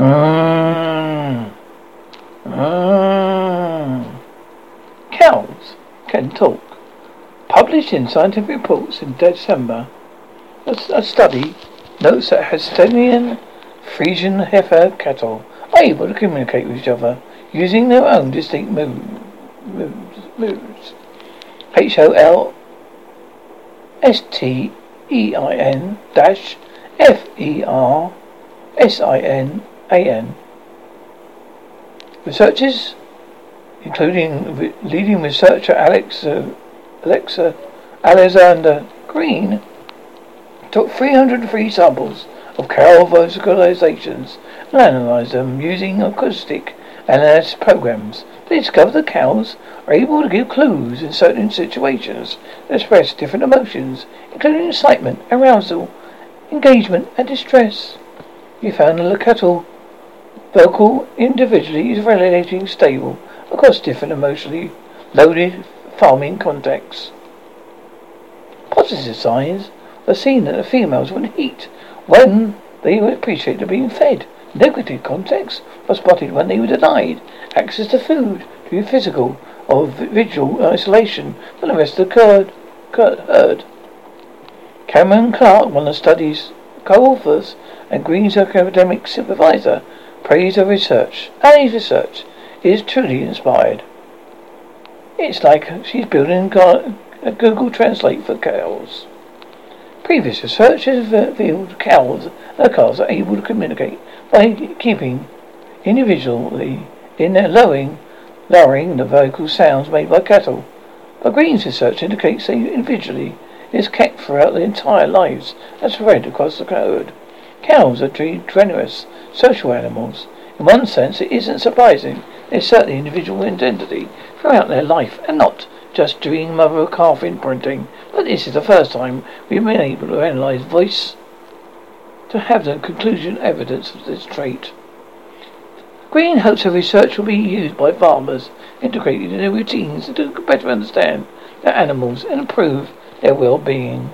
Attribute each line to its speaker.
Speaker 1: Mm. Mm. Cows can talk. Published in scientific reports in December, a, study notes that Holstein Friesian heifer cattle are able to communicate with each other using their own distinct moves. moves. H O L S T E I N dash F E R S I N A N. Researchers, including leading researcher Alex, uh, Alexa Alexander Green, took 303 samples of cow vocalizations and analyzed them using acoustic analysis programs. They discovered that cows are able to give clues in certain situations that express different emotions, including excitement, arousal, engagement, and distress. We found the cattle vocal individually is relating stable across different emotionally loaded farming contexts. Positive signs are seen that the females will eat when they would appreciate being fed. Negative contexts were spotted when they were denied access to food due to physical or visual isolation from the rest of the herd. Cameron Clark, one of the study's co-authors and Green's academic supervisor, praised her research. Annie's research is truly inspired. It's like she's building a Google Translate for cows. Previous research has revealed cows and cows are able to communicate by keeping individually in their lowering, lowering the vocal sounds made by cattle. But Green's research indicates that individually is kept throughout their entire lives and spread across the herd. Cows are generous, social animals. In one sense, it isn't surprising. They're certainly individual identity throughout their life and not just doing mother calf imprinting. But this is the first time we've been able to analyze voice to have the conclusion evidence of this trait. Green hopes her research will be used by farmers, integrated in their routines to better understand their animals and improve their well-being.